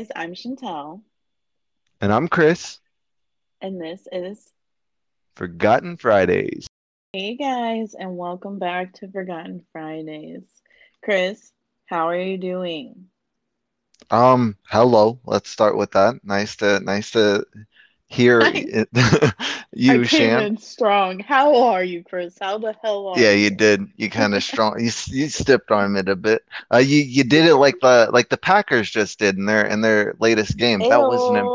Guys, I'm Chantel, And I'm Chris, and this is Forgotten Fridays. Hey guys, and welcome back to Forgotten Fridays. Chris, how are you doing? Um, hello. Let's start with that. Nice to nice to I. I you, came Shan. in strong. How are you, Chris? How the hell are Yeah, you you? did. You kind of strong. You you stepped on it a bit. Uh, you you did it like the like the Packers just did in their in their latest game. That was an im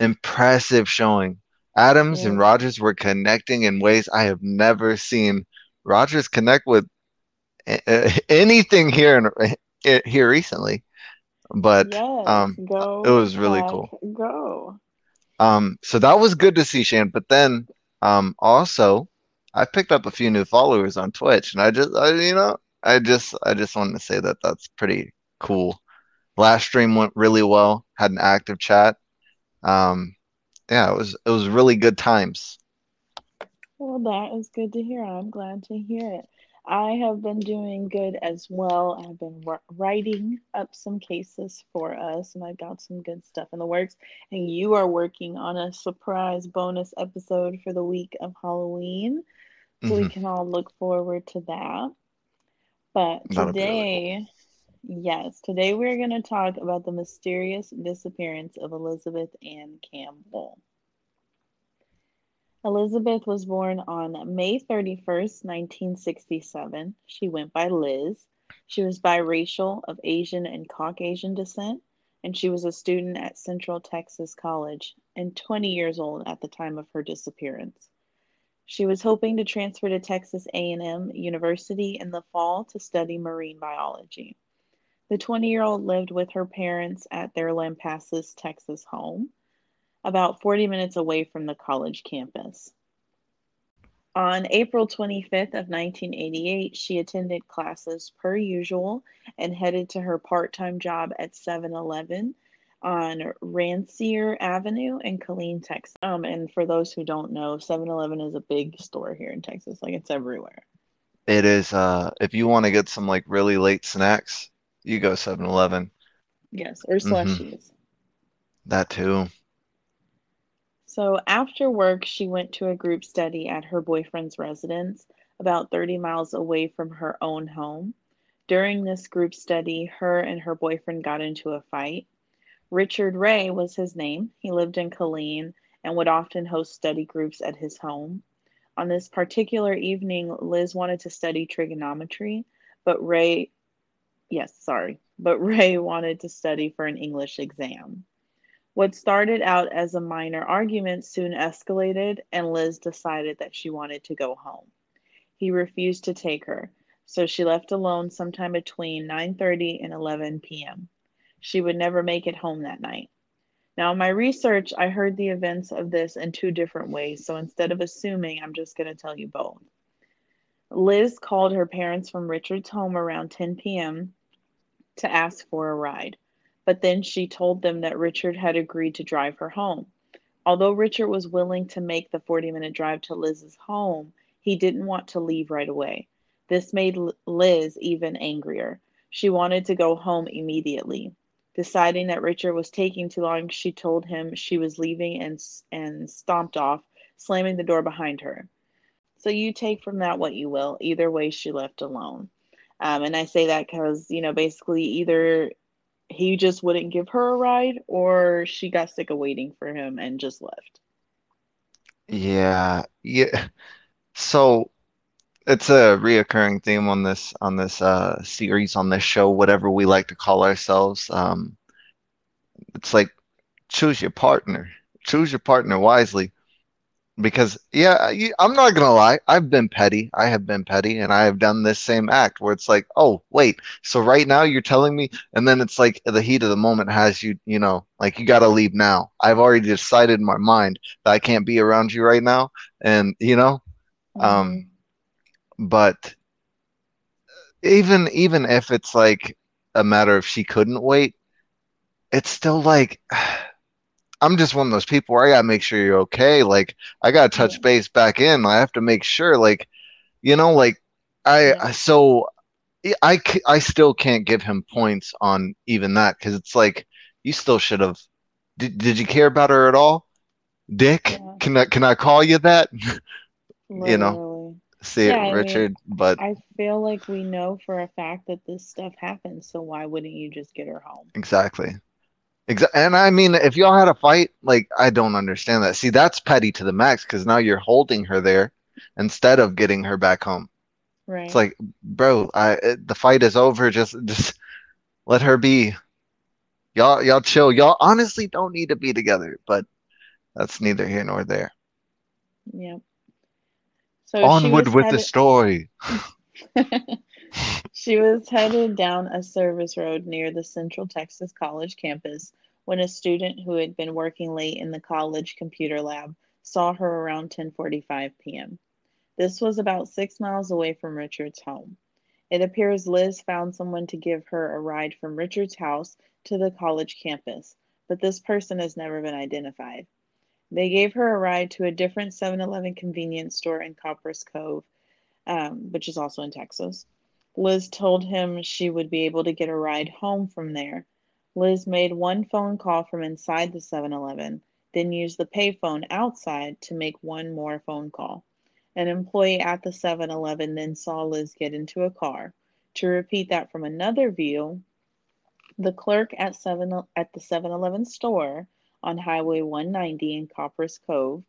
impressive showing. Adams and Rodgers were connecting in ways I have never seen Rodgers connect with anything here in, here recently. But Yes, um, it was really pack, cool. go. Um, so that was good to see, Shane. But then, um, also, I picked up a few new followers on Twitch, and I just, I, you know, I just, I just wanted to say that that's pretty cool. Last stream went really well. Had an active chat. Um, yeah, it was, it was really good times. Well, that is good to hear. I'm glad to hear it. I have been doing good as well. I've been writing up some cases for us, and I've got some good stuff in the works. And you are working on a surprise bonus episode for the week of Halloween, so we hmm can all look forward to that. But That'll be really today, yes, today we're going to talk about the mysterious disappearance of Elizabeth Ann Campbell. Elizabeth was born on May 31st, 1967. She went by Liz. She was biracial of Asian and Caucasian descent, and she was a student at Central Texas College and 20 years old at the time of her disappearance. She was hoping to transfer to Texas A&M University in the fall to study marine biology. The 20-year-old lived with her parents at their Lampasas, Texas home, about 40 minutes away from the college campus. On April 25th of 1988, she attended classes per usual and headed to her part-time job at 7-Eleven on Rancier Avenue in Killeen, Texas. Um, and for those who don't know, 7-Eleven is a big store here in Texas. Like it's everywhere. It is, uh, if you want to get some like really late snacks, you go 7-Eleven. Yes, or Mm-hmm. slushies. That too. So after work, she went to a group study at her boyfriend's residence, about 30 miles away from her own home. During this group study, her and her boyfriend got into a fight. Richard Ray was his name. He lived in Killeen and would often host study groups at his home. On this particular evening, Liz wanted to study trigonometry, but Ray, yes, sorry, but Ray wanted to study for an English exam. What started out as a minor argument soon escalated, and Liz decided that she wanted to go home. He refused to take her, so she left alone sometime between 9:30 and 11 p.m. She would never make it home that night. Now, in my research, I heard the events of this in two different ways, so instead of assuming, I'm just going to tell you both. Liz called her parents from Richard's home around 10 p.m. to ask for a ride, but then she told them that Richard had agreed to drive her home. Although Richard was willing to make the 40 minute drive to Liz's home, he didn't want to leave right away. This made Liz even angrier. She wanted to go home immediately. Deciding that Richard was taking too long, she told him she was leaving and, and stomped off, slamming the door behind her. So you take from that what you will. Either way, she left alone. Um, and I say that because, you know, basically either he just wouldn't give her a ride or she got sick of waiting for him and just left. Yeah, yeah. So it's a reoccurring theme on this on this uh series on this show, whatever we like to call ourselves. Um, it's like choose your partner, choose your partner wisely. Because yeah, I'm not gonna lie, I've been petty. I have been petty, and I have done this same act where it's like, oh wait, so right now you're telling me, and then it's like the heat of the moment has you, you know, like you gotta leave now. I've already decided in my mind that I can't be around you right now, and you know, Mm-hmm. um, but even even if it's like a matter of she couldn't wait, it's still like I'm just one of those people where I gotta make sure you're okay. Like I gotta touch base back in. I have to make sure, like, you know, like I. I so I, I still can't give him points on even that because it's like you still should have. Did, did you care about her at all? Dick, Yeah, can I can I call you that? You know, see it, Yeah, I mean, Richard, but I feel like we know for a fact that this stuff happens, so why wouldn't you just get her home? exactly. Exa and I mean, if y'all had a fight, like I don't understand that. See, that's petty to the max because now you're holding her there instead of getting her back home. Right. It's like, bro, I it, the fight is over. Just just let her be. Y'all y'all chill. Y'all honestly don't need to be together, but that's neither here nor there. Yep. So Onward with the story. she was headed down a service road near the Central Texas College campus when a student who had been working late in the college computer lab saw her around 10:45 p.m. This was about 6 miles away from Richard's home. It appears Liz found someone to give her a ride from Richard's house to the college campus, but this person has never been identified. They gave her a ride to a different 7 Eleven convenience store in Copperas Cove, um, which is also in Texas. Liz told him she would be able to get a ride home from there. Liz made one phone call from inside the 7 Eleven, then used the payphone outside to make one more phone call. An employee at the 7 Eleven then saw Liz get into a car. To repeat that from another view, the clerk at seven at the 7-Eleven store on Highway 190 in Copperas Cove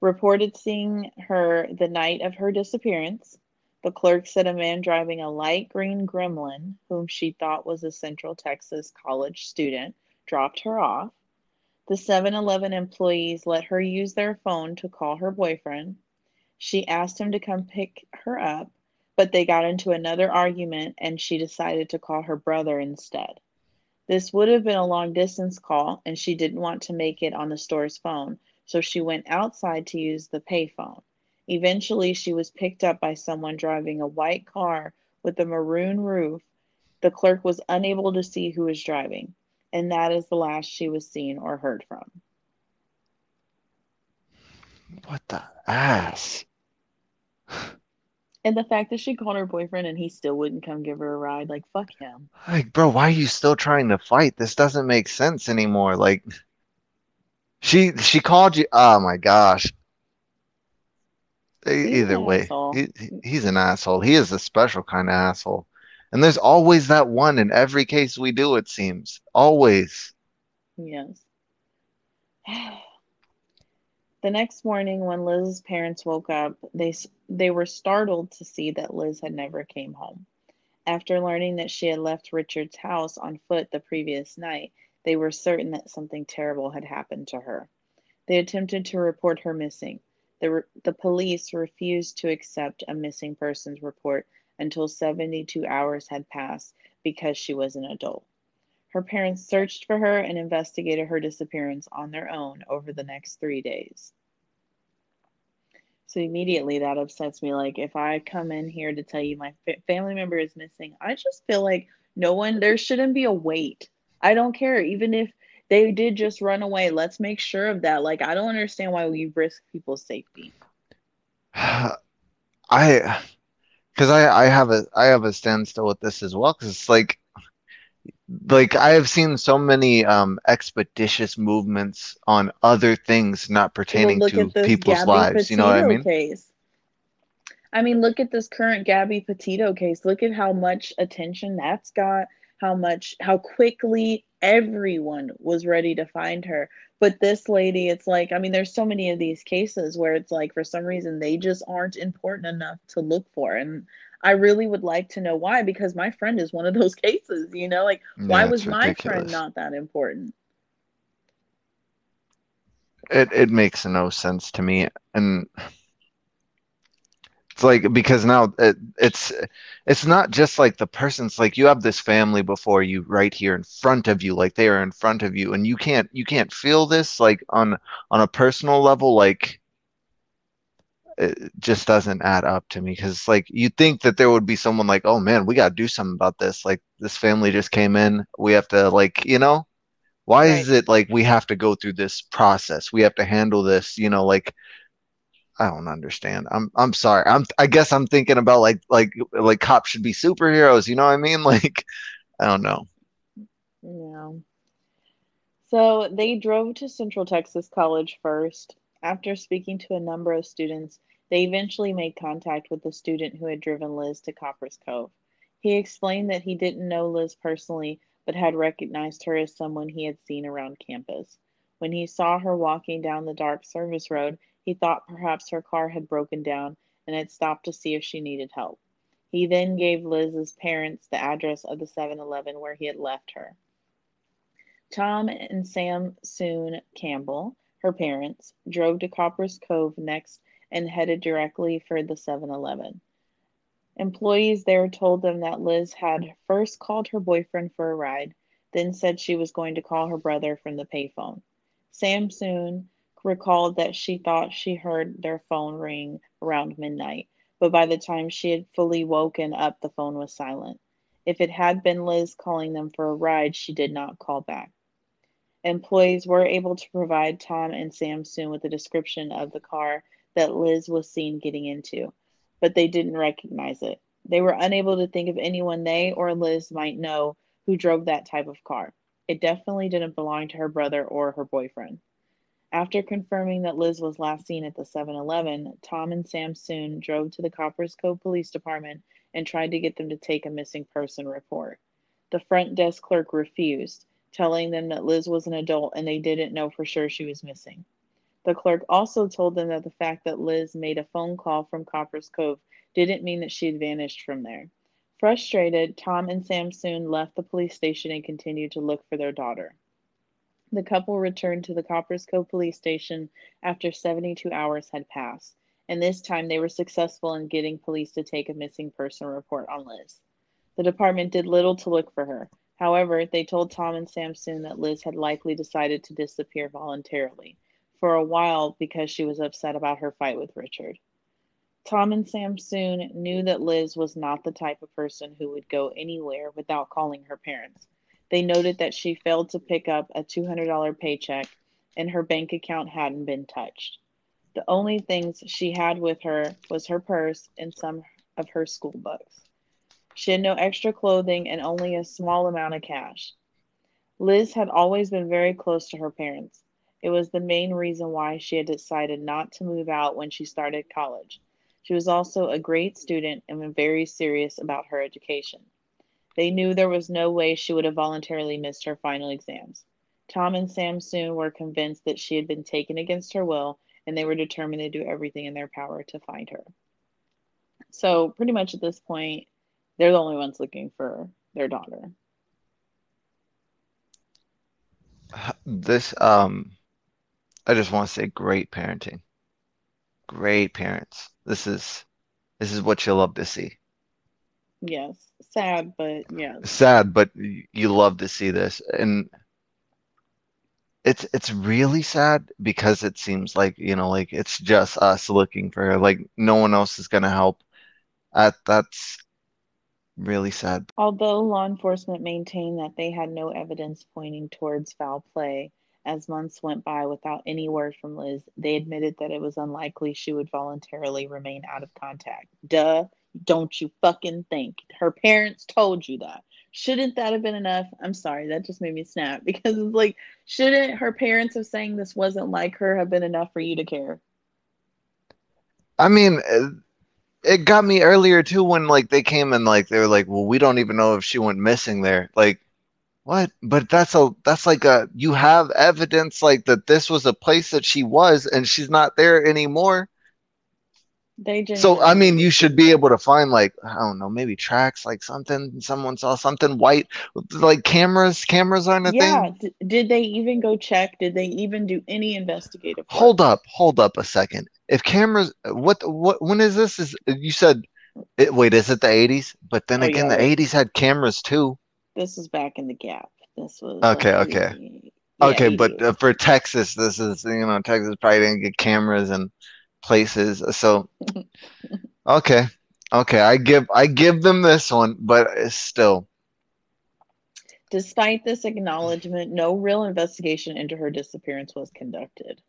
reported seeing her the night of her disappearance. The clerk said a man driving a light green gremlin, whom she thought was a Central Texas college student, dropped her off. The 7-Eleven employees let her use their phone to call her boyfriend. She asked him to come pick her up, but they got into another argument and she decided to call her brother instead. This would have been a long distance call, and she didn't want to make it on the store's phone, so she went outside to use the payphone. Eventually, she was picked up by someone driving a white car with a maroon roof. The clerk was unable to see who was driving, and that is the last she was seen or heard from. What the ass? And the fact that she called her boyfriend and he still wouldn't come give her a ride, like, fuck him. Like, bro, why are you still trying to fight? This doesn't make sense anymore. Like, she she called you. Oh my gosh. Either way, he, he- he's an asshole. He is a special kind of asshole. And there's always that one in every case we do, it seems. Always. Yes. The next morning, when Liz's parents woke up, they they were startled to see that Liz had never came home. After learning that she had left Richard's house on foot the previous night, they were certain that something terrible had happened to her. They attempted to report her missing. The, re- the police refused to accept a missing persons report until 72 hours had passed because she was an adult. Her parents searched for her and investigated her disappearance on their own over the next three days. So immediately that upsets me. Like, if I come in here to tell you my fa- family member is missing, I just feel like no one, there shouldn't be a wait. I don't care. Even if they did just run away, let's make sure of that. Like, I don't understand why we risk people's safety. I, because I I have a I have a standstill with this as well. Because it's like like I have seen so many um expeditious movements on other things not pertaining look to people's Gabby lives. You know what I mean? case. I mean, look at this current Gabby Petito case. Look at how much attention that's got, how much, how quickly everyone was ready to find her. But this lady, it's like, I mean, there's so many of these cases where it's like, for some reason, they just aren't important enough to look for. And I really would like to know why, because my friend is one of those cases, you know? Like, why was my friend not that important? It it makes no sense to me, and it's like because now it, it's it's not just like the person's like you have this family before you right here in front of you, like they are in front of you, and you can't you can't feel this like on on a personal level, like it just doesn't add up to me because it's like you think that there would be someone like, oh man, we got to do something about this. Like this family just came in, we have to like you know. Why is it like we have to go through this process? We have to handle this, you know, like I don't understand. I'm I'm sorry. I'm I guess I'm thinking about like like like cops should be superheroes, you know what I mean? Like I don't know. Yeah. So they drove to Central Texas College first. After speaking to a number of students, they eventually made contact with the student who had driven Liz to Copperas Cove. He explained that he didn't know Liz personally, but had recognized her as someone he had seen around campus. When he saw her walking down the dark service road, he thought perhaps her car had broken down and had stopped to see if she needed help. He then gave Liz's parents the address of the 7 Eleven where he had left her. Tom and Sam Soon Campbell, her parents, drove to Copperas Cove next and headed directly for the 7 Eleven. Employees there told them that Liz had first called her boyfriend for a ride, then said she was going to call her brother from the payphone. Sam soon recalled that she thought she heard their phone ring around midnight, but by the time she had fully woken up, the phone was silent. If it had been Liz calling them for a ride, she did not call back. Employees were able to provide Tom and Sam soon with a description of the car that Liz was seen getting into, but they didn't recognize it. They were unable to think of anyone they or Liz might know who drove that type of car. It definitely didn't belong to her brother or her boyfriend. After confirming that Liz was last seen at the 7 Eleven, Tom and Sam soon drove to the Copperas Cove Police Department and tried to get them to take a missing person report. The front desk clerk refused, telling them that Liz was an adult and they didn't know for sure she was missing. The clerk also told them that the fact that Liz made a phone call from Copperas Cove didn't mean that she had vanished from there. Frustrated, Tom and Sam soon left the police station and continued to look for their daughter. The couple returned to the Copperas Cove police station after 72 hours had passed, and this time they were successful in getting police to take a missing person report on Liz. The department did little to look for her. However, they told Tom and Sam soon that Liz had likely decided to disappear voluntarily for a while because she was upset about her fight with Richard. Tom and Sam soon knew that Liz was not the type of person who would go anywhere without calling her parents. They noted that she failed to pick up a $200 paycheck and her bank account hadn't been touched. The only things she had with her was her purse and some of her school books. She had no extra clothing and only a small amount of cash. Liz had always been very close to her parents. It was the main reason why she had decided not to move out when she started college. She was also a great student and very serious about her education. They knew there was no way she would have voluntarily missed her final exams. Tom and Sam soon were convinced that she had been taken against her will, and they were determined to do everything in their power to find her. So, pretty much at this point, they're the only ones looking for their daughter. This um I just want to say great parenting. Great parents. This is this is what you love to see. Yes, sad, but yes. Sad, but you love to see this. And it's it's really sad because it seems like, you know, like it's just us looking for her. Like no one else is gonna help. That that's really sad. Although law enforcement maintained that they had no evidence pointing towards foul play, as months went by without any word from Liz, they admitted that it was unlikely she would voluntarily remain out of contact. Duh, don't you fucking think. Her parents told you that. Shouldn't that have been enough? I'm sorry, that just made me snap because it's like, shouldn't her parents have saying this wasn't like her have been enough for you to care? I mean, it got me earlier too when like they came and like they were like, well, we don't even know if she went missing there. Like, what? But that's a that's like a you have evidence like that this was a place that she was and she's not there anymore. They just So I mean you should be able to find like I don't know, maybe tracks like something someone saw something white like cameras cameras aren't a yeah. thing. D- did they even go check? Did they even do any investigative work? Hold up, hold up a second. If cameras what what when is this is you said it, wait, is it the 80s? But then Oh, again yeah. the 80s had cameras too. This is back in the gap. This was Okay, like, okay. yeah, Okay, but uh, for Texas, this is, you know, Texas probably didn't get cameras and places. So, okay. Okay, I give I give them this one, but it's still. Despite this acknowledgement, no real investigation into her disappearance was conducted.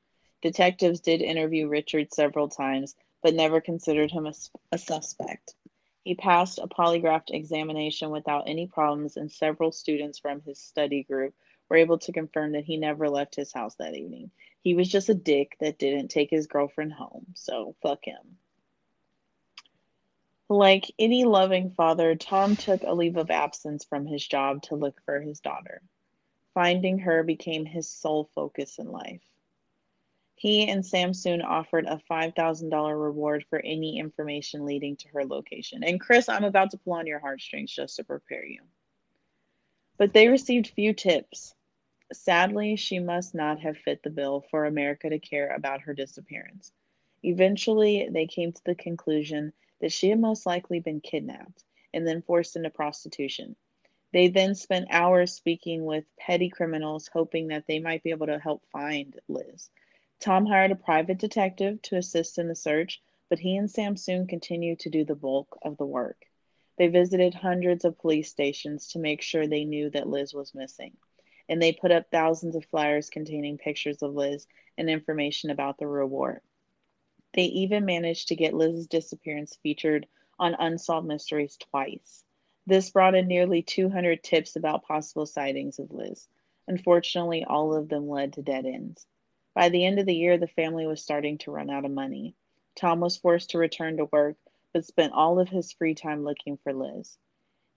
Detectives did interview Richard several times, but never considered him a suspect. He passed a polygraph examination without any problems, and several students from his study group were able to confirm that he never left his house that evening. He was just a dick that didn't take his girlfriend home, so fuck him. Like any loving father, Tom took a leave of absence from his job to look for his daughter. Finding her became his sole focus in life. He and Samsoon offered a $5,000 reward for any information leading to her location. And Chris, I'm about to pull on your heartstrings just to prepare you. But they received few tips. Sadly, she must not have fit the bill for America to care about her disappearance. Eventually, they came to the conclusion that she had most likely been kidnapped and then forced into prostitution. They then spent hours speaking with petty criminals, hoping that they might be able to help find Liz. Tom hired a private detective to assist in the search, but he and Sam soon continued to do the bulk of the work. They visited hundreds of police stations to make sure they knew that Liz was missing, and they put up thousands of flyers containing pictures of Liz and information about the reward. They even managed to get Liz's disappearance featured on Unsolved Mysteries twice. This brought in nearly 200 tips about possible sightings of Liz. Unfortunately, all of them led to dead ends. By the end of the year, the family was starting to run out of money. Tom was forced to return to work, but spent all of his free time looking for Liz.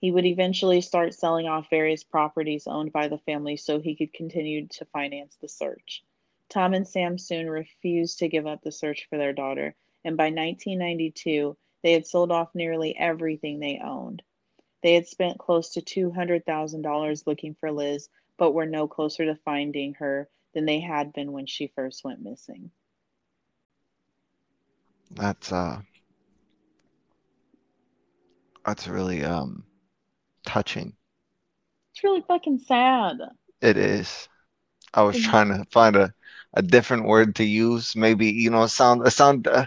He would eventually start selling off various properties owned by the family so he could continue to finance the search. Tom and Sam soon refused to give up the search for their daughter, and by 1992, they had sold off nearly everything they owned. They had spent close to $200,000 looking for Liz, but were no closer to finding her than they had been when she first went missing. That's uh that's really um touching. It's really fucking sad. It is. I was trying to find a, a different word to use. Maybe, you know, sound a sound uh,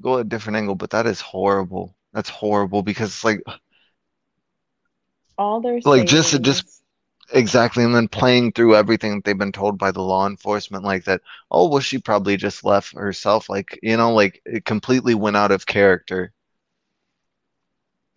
go a different angle, but that is horrible. That's horrible because it's like all their like just just exactly and then playing through everything that they've been told by the law enforcement like that oh well she probably just left herself like you know like it completely went out of character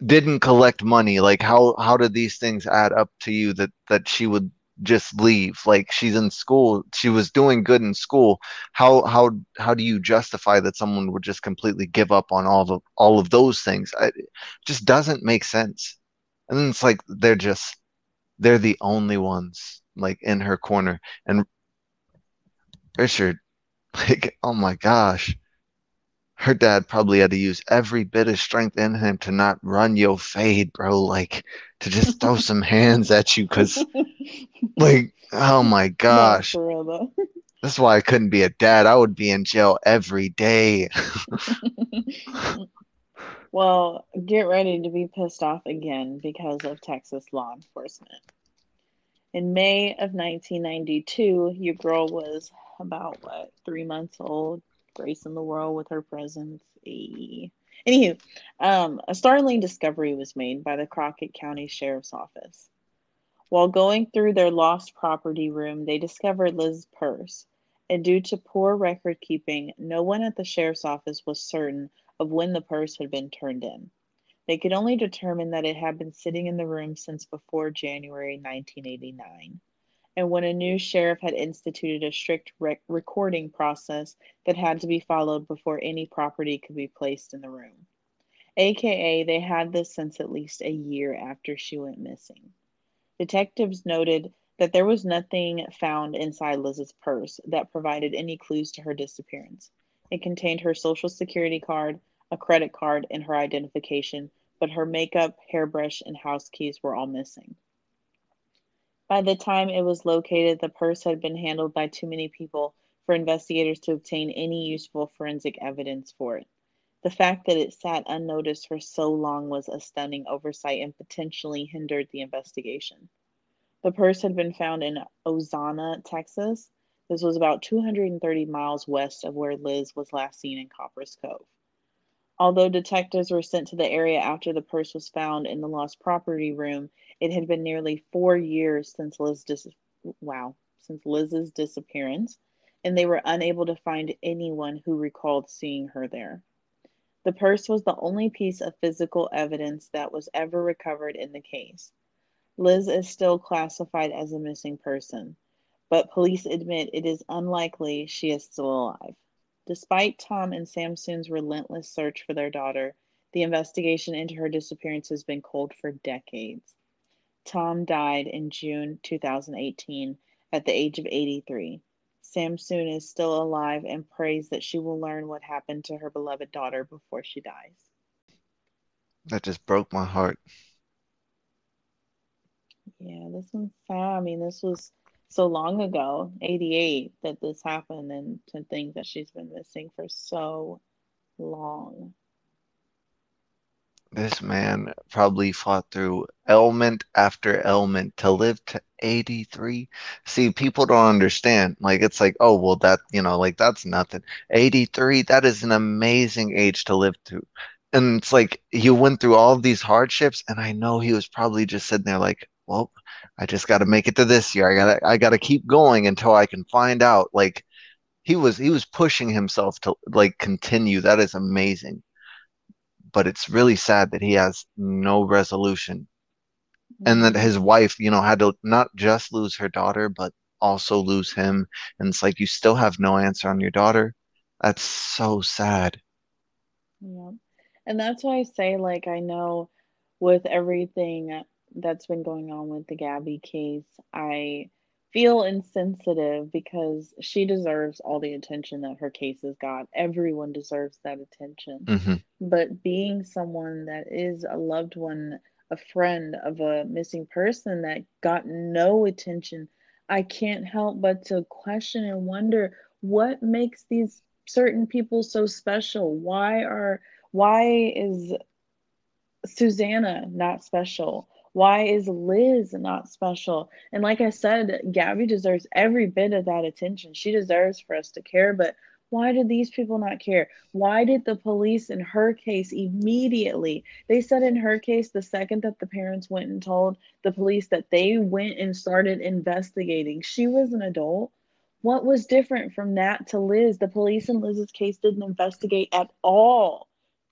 didn't collect money like how how did these things add up to you that that she would just leave? Like she's in school she was doing good in school. How how how do you justify that someone would just completely give up on all of all of those things? It just doesn't make sense. And it's like they're just they're the only ones like in her corner. And richard like oh my gosh her dad probably had to use every bit of strength in him to not run your fade bro like to just throw some hands at you because like oh my gosh. that's why i couldn't be a dad. I would be in jail every day. Well, get ready to be pissed off again because of Texas law enforcement. In May of 1992, your girl was about what three months old, gracing the world with her presence. Anywho, um, a startling discovery was made by the Crockett County Sheriff's Office. While going through their lost property room, they discovered Liz's purse, and due to poor record keeping, no one at the sheriff's office was certain of when the purse had been turned in. They could only determine that it had been sitting in the room since before January 1989, and when a new sheriff had instituted a strict rec- recording process that had to be followed before any property could be placed in the room. AKA, they had this since at least a year after she went missing. Detectives noted that there was nothing found inside Liz's purse that provided any clues to her disappearance. It contained her social security card, a credit card, and her identification, but her makeup, hairbrush, and house keys were all missing. By the time it was located, the purse had been handled by too many people for investigators to obtain any useful forensic evidence for it. The fact that it sat unnoticed for so long was a stunning oversight and potentially hindered the investigation. The purse had been found in Ozona, Texas. This was about 230 miles west of where Liz was last seen in Copperas Cove. Although detectives were sent to the area after the purse was found in the lost property room, it had been nearly four years since Liz dis- wow since Liz's disappearance, and they were unable to find anyone who recalled seeing her there. The purse was the only piece of physical evidence that was ever recovered in the case. Liz is still classified as a missing person. but police admit it is unlikely she is still alive. Despite Tom and Samsoon's relentless search for their daughter, the investigation into her disappearance has been cold for decades. Tom died in June 2018 at the age of 83. Samsoon is still alive and prays that she will learn what happened to her beloved daughter before she dies. That just broke my heart. Yeah, this one's sad. I mean, this was so long ago, 88, that this happened, and to think that she's been missing for so long. This man probably fought through ailment after ailment to live to 83. See, people don't understand. Like, it's like, oh, well, that, you know, like that's nothing. 83, that is an amazing age to live to. And it's like, you went through all these hardships, and I know he was probably just sitting there like, well, I just got to make it to this year. I got to I got to keep going until I can find out. Like he was he was pushing himself to like continue. That is amazing. But it's really sad that he has no resolution. And that his wife, you know, had to not just lose her daughter, but also lose him. And it's like you still have no answer on your daughter. That's so sad. Yeah. And that's why I say, like, I know with everything that's been going on with the Gabby case, I feel insensitive because she deserves all the attention that her case has got. Everyone deserves that attention. Mm-hmm. But being someone that is a loved one, a friend of a missing person that got no attention, I can't help but to question and wonder what makes these certain people so special? Why are why is Susanna not special? Why is Liz not special? And like I said, Gabby deserves every bit of that attention. She deserves for us to care, but why did these people not care? Why did the police in her case immediately? They said in her case, the second that the parents went and told the police that they went and started investigating, she was an adult. What was different from that to Liz? The police in Liz's case didn't investigate at all.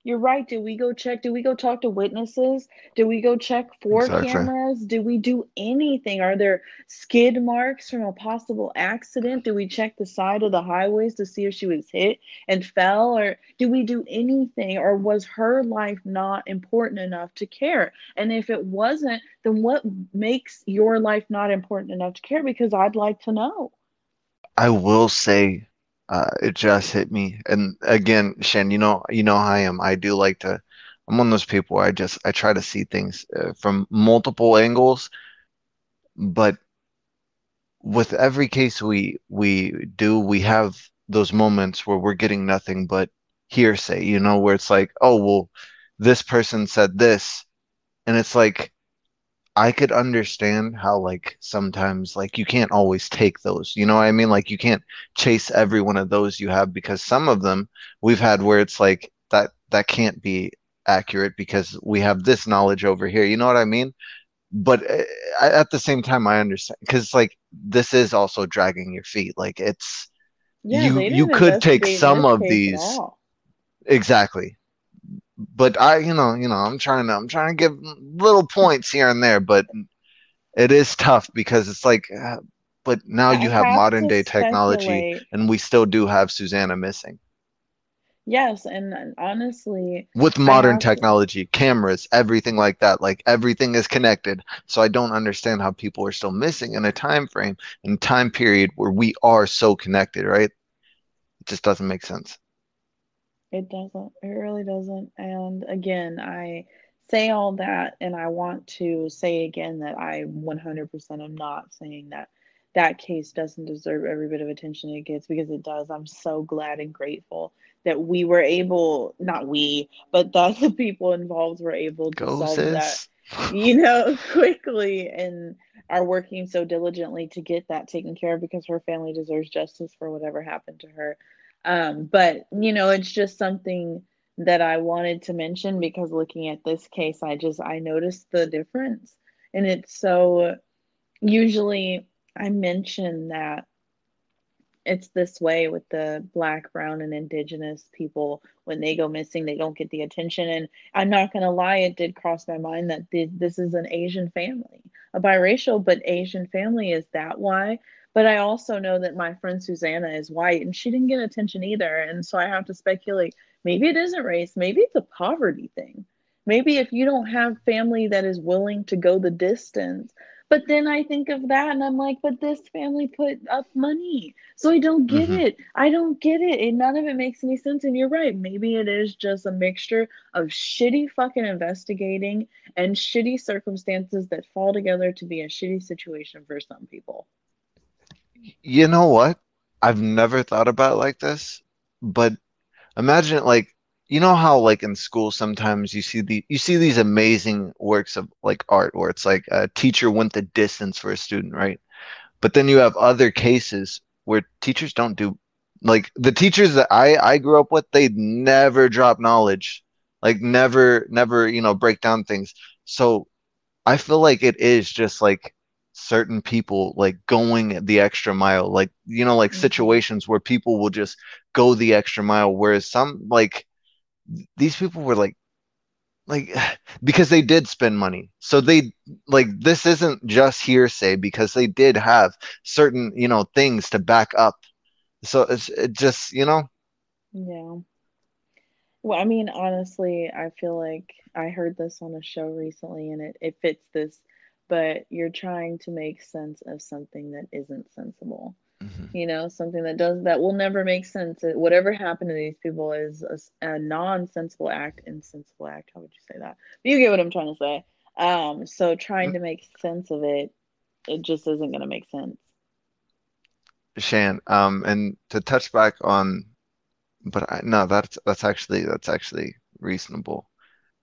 You're right. Did we go check? Did we go talk to witnesses? Did we go check for Exactly. cameras? Did we do anything? Are there skid marks from a possible accident? Did we check the side of the highways to see if she was hit and fell? Or did we do anything? Or was her life not important enough to care? And if it wasn't, then what makes your life not important enough to care? Because I'd like to know. I will say uh, it just hit me. And again, Shen, you know, you know I am. I do like to. I'm one of those people where I just I try to see things uh, from multiple angles. But with every case we we do, we have those moments where we're getting nothing but hearsay. You know, where it's like, oh well, this person said this, and it's like I could understand how like sometimes like you can't always take those. You know what I mean? Like you can't chase every one of those you have because some of them we've had where it's like that that can't be accurate because we have this knowledge over here. You know what I mean? But uh, at the same time, I understand because like this is also dragging your feet. Like it's Yeah, you you could take some of these exactly but I, you know, you know, I'm trying to, I'm trying to give little points here and there, but it is tough because it's like, uh, but now you have have modern day technology, and we still do have Susanna missing. Yes, and honestly, With modern have to. technology, cameras, everything like that, like everything is connected. So I don't understand how people are still missing in a time frame and time period where we are so connected, right? It just doesn't make sense. It doesn't. It really doesn't. And again, I say all that, and I want to say again that I 100% am not saying that that case doesn't deserve every bit of attention it gets because it does. I'm so glad and grateful that we were able, not we, but that the people involved were able to Go, solve that, you know, quickly and are working so diligently to get that taken care of because her family deserves justice for whatever happened to her. Um, but you know, it's just something that I wanted to mention because looking at this case, I just I noticed the difference. And it's so usually I mention that it's this way with the black, brown, and indigenous people. When they go missing, they don't get the attention. And I'm not going to lie, it did cross my mind that th- this is an Asian family, a biracial but Asian family. Is that why? But I also know that my friend Susanna is white and she didn't get attention either. And so I have to speculate maybe it isn't race, maybe it's a poverty thing. Maybe if you don't have family that is willing to go the distance, but then I think of that and I'm like, but this family put up money. So I don't get mm-hmm. it. I don't get it. And none of it makes any sense. And you're right. Maybe it is just a mixture of shitty fucking investigating and shitty circumstances that fall together to be a shitty situation for some people. You know what? I've never thought about like this, but imagine like you know how like in school sometimes you see the you see these amazing works of like art where it's like a teacher went the distance for a student right but then you have other cases where teachers don't do like the teachers that i i grew up with they never drop knowledge like never never you know break down things so i feel like it is just like certain people like going the extra mile like you know like mm-hmm. situations where people will just go the extra mile whereas some like these people were like like because they did spend money. So they like this isn't just hearsay because they did have certain you know things to back up. So it's it just you know? Yeah. Well i mean honestly i feel like i heard this on a show recently and it, it fits this but you're trying to make sense of something that isn't sensible Mm-hmm. You know, something that does that will never make sense. Whatever happened to these people is a, a non-sensible act, insensible act. How would you say that? But you get what I'm trying to say. Um, so trying mm-hmm. to make sense of it, it just isn't going to make sense. Shan, um, and to touch back on, but I, no, that's that's actually that's actually reasonable.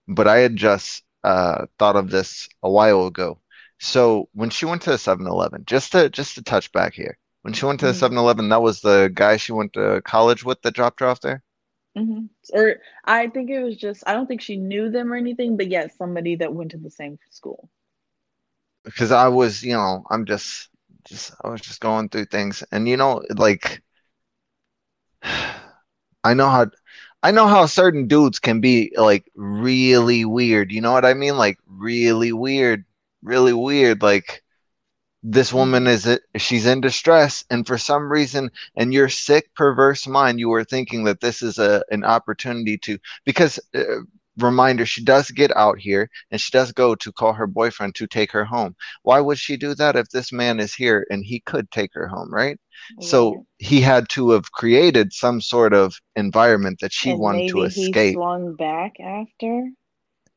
But I had just uh, thought of this a while ago. So when she went to 7-Eleven, just to just to touch back here, when she went to 7-Eleven, mm-hmm. that was the guy she went to college with that dropped her off there. Mm-hmm. Or I think it was just I don't think she knew them or anything, but yes, somebody that went to the same school. Because I was, you know, I'm just, just I was just going through things, and you know, like I know how I know how certain dudes can be like really weird. You know what I mean? Like really weird, really weird. Like this woman is it she's in distress and for some reason in your sick perverse mind you are thinking that this is a an opportunity to because uh, reminder she does get out here and she does go to call her boyfriend to take her home why would she do that if this man is here and he could take her home right yeah. so he had to have created some sort of environment that she and wanted to escape he swung back after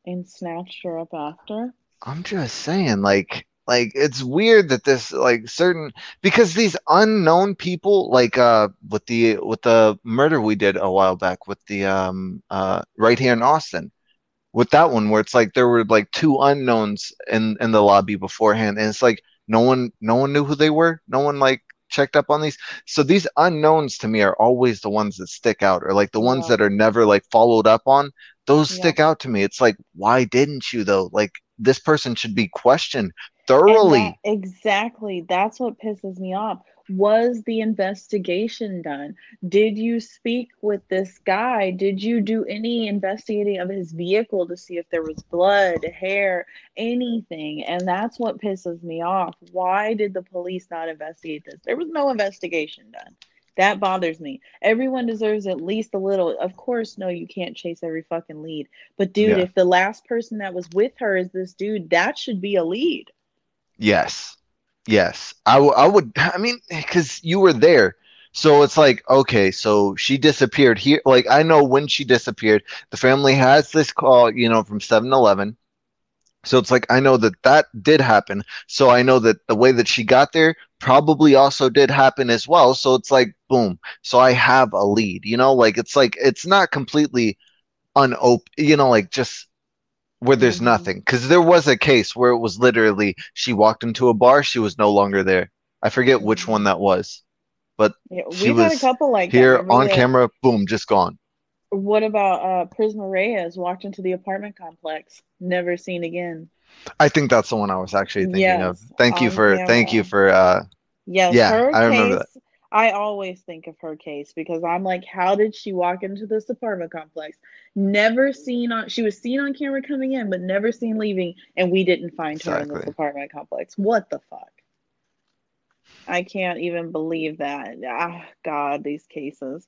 and snatched her up after i'm just saying like like it's weird that this like certain because these unknown people like uh with the with the murder we did a while back with the um uh right here in Austin with that one where it's like there were like two unknowns in in the lobby beforehand and it's like no one no one knew who they were no one like checked up on these so these unknowns to me are always the ones that stick out or like the ones yeah. that are never like followed up on those yeah. stick out to me it's like why didn't you though like this person should be questioned thoroughly. That, exactly. That's what pisses me off. Was the investigation done? Did you speak with this guy? Did you do any investigating of his vehicle to see if there was blood, hair, anything? And that's what pisses me off. Why did the police not investigate this? There was no investigation done. That bothers me. Everyone deserves at least a little. Of course, no, you can't chase every fucking lead. But dude, yeah. if the last person that was with her is this dude, that should be a lead. Yes. Yes. I, w- I would, I mean, because you were there. So it's like, okay, so she disappeared here. Like, I know when she disappeared, the family has this call, you know, from 7 Eleven. So it's like, I know that that did happen. So I know that the way that she got there probably also did happen as well. So it's like, boom. So I have a lead, you know, like it's like, it's not completely unopen, you know, like just where there's mm-hmm. nothing because there was a case where it was literally she walked into a bar she was no longer there i forget which one that was but yeah, she was a couple like here on camera boom just gone what about uh prisma reyes walked into the apartment complex never seen again i think that's the one i was actually thinking yes, of thank you for camera. thank you for uh yes yeah i remember that I always think of her case because I'm like, how did she walk into this apartment complex? Never seen on, she was seen on camera coming in, but never seen leaving, and we didn't find exactly. her in this apartment complex. What the fuck? I can't even believe that. Ah, God, these cases.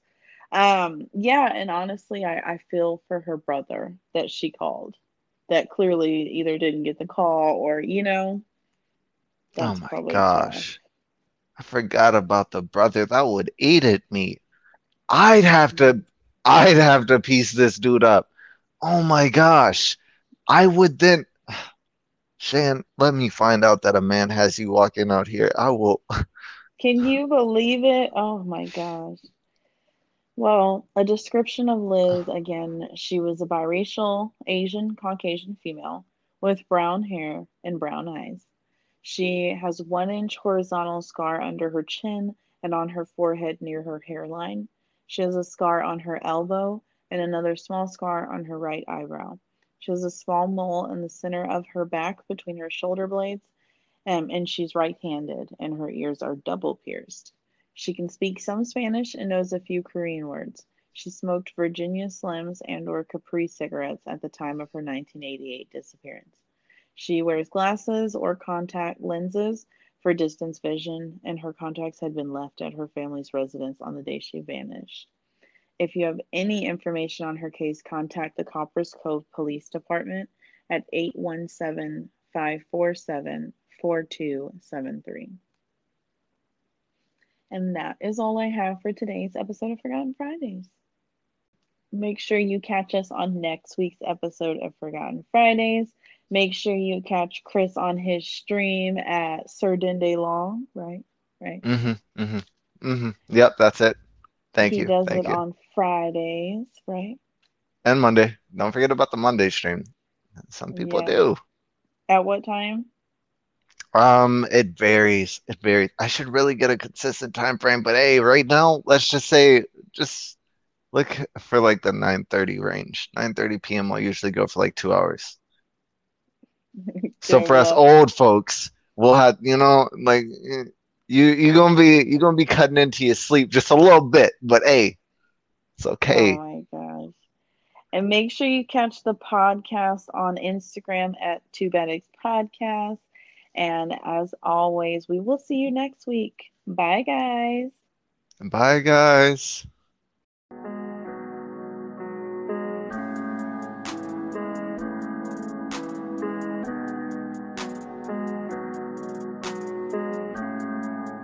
Um, yeah, and honestly, I, I feel for her brother that she called, that clearly either didn't get the call or, you know, Oh my gosh. I forgot about the brother. That would eat at me. I'd have to I'd have to piece this dude up. Oh my gosh. I would then Shan, let me find out that a man has you walking out here. I will Can you believe it? Oh my gosh. Well, a description of Liz again, she was a biracial Asian Caucasian female with brown hair and brown eyes. She has one inch horizontal scar under her chin and on her forehead near her hairline. She has a scar on her elbow and another small scar on her right eyebrow. She has a small mole in the center of her back between her shoulder blades, um, and she's right handed, and her ears are double pierced. She can speak some Spanish and knows a few Korean words. She smoked Virginia Slims and or Capri cigarettes at the time of her 1988 disappearance. She wears glasses or contact lenses for distance vision, and her contacts had been left at her family's residence on the day she vanished. If you have any information on her case, contact the Copperas Cove Police Department at 817 547 4273. And that is all I have for today's episode of Forgotten Fridays. Make sure you catch us on next week's episode of Forgotten Fridays. Make sure you catch Chris on his stream at Sir Dende Long, right? Right. Mm-hmm. Mm-hmm. Mm-hmm. Yep, that's it. Thank he you. He does Thank it you. on Fridays, right? And Monday. Don't forget about the Monday stream. Some people Yeah. do. At what time? Um, it varies. It varies. I should really get a consistent time frame, but hey, right now, let's just say just look for like the 9:30 range. 9:30 p.m. I'll usually go for like two hours. So for us old folks, we'll have, you know, like you you gonna be you gonna be cutting into your sleep just a little bit, but hey, it's okay. Oh my gosh. And make sure you catch the podcast on Instagram at Two Bad Eggs Podcast. And as always, we will see you next week. Bye, guys. Bye, guys.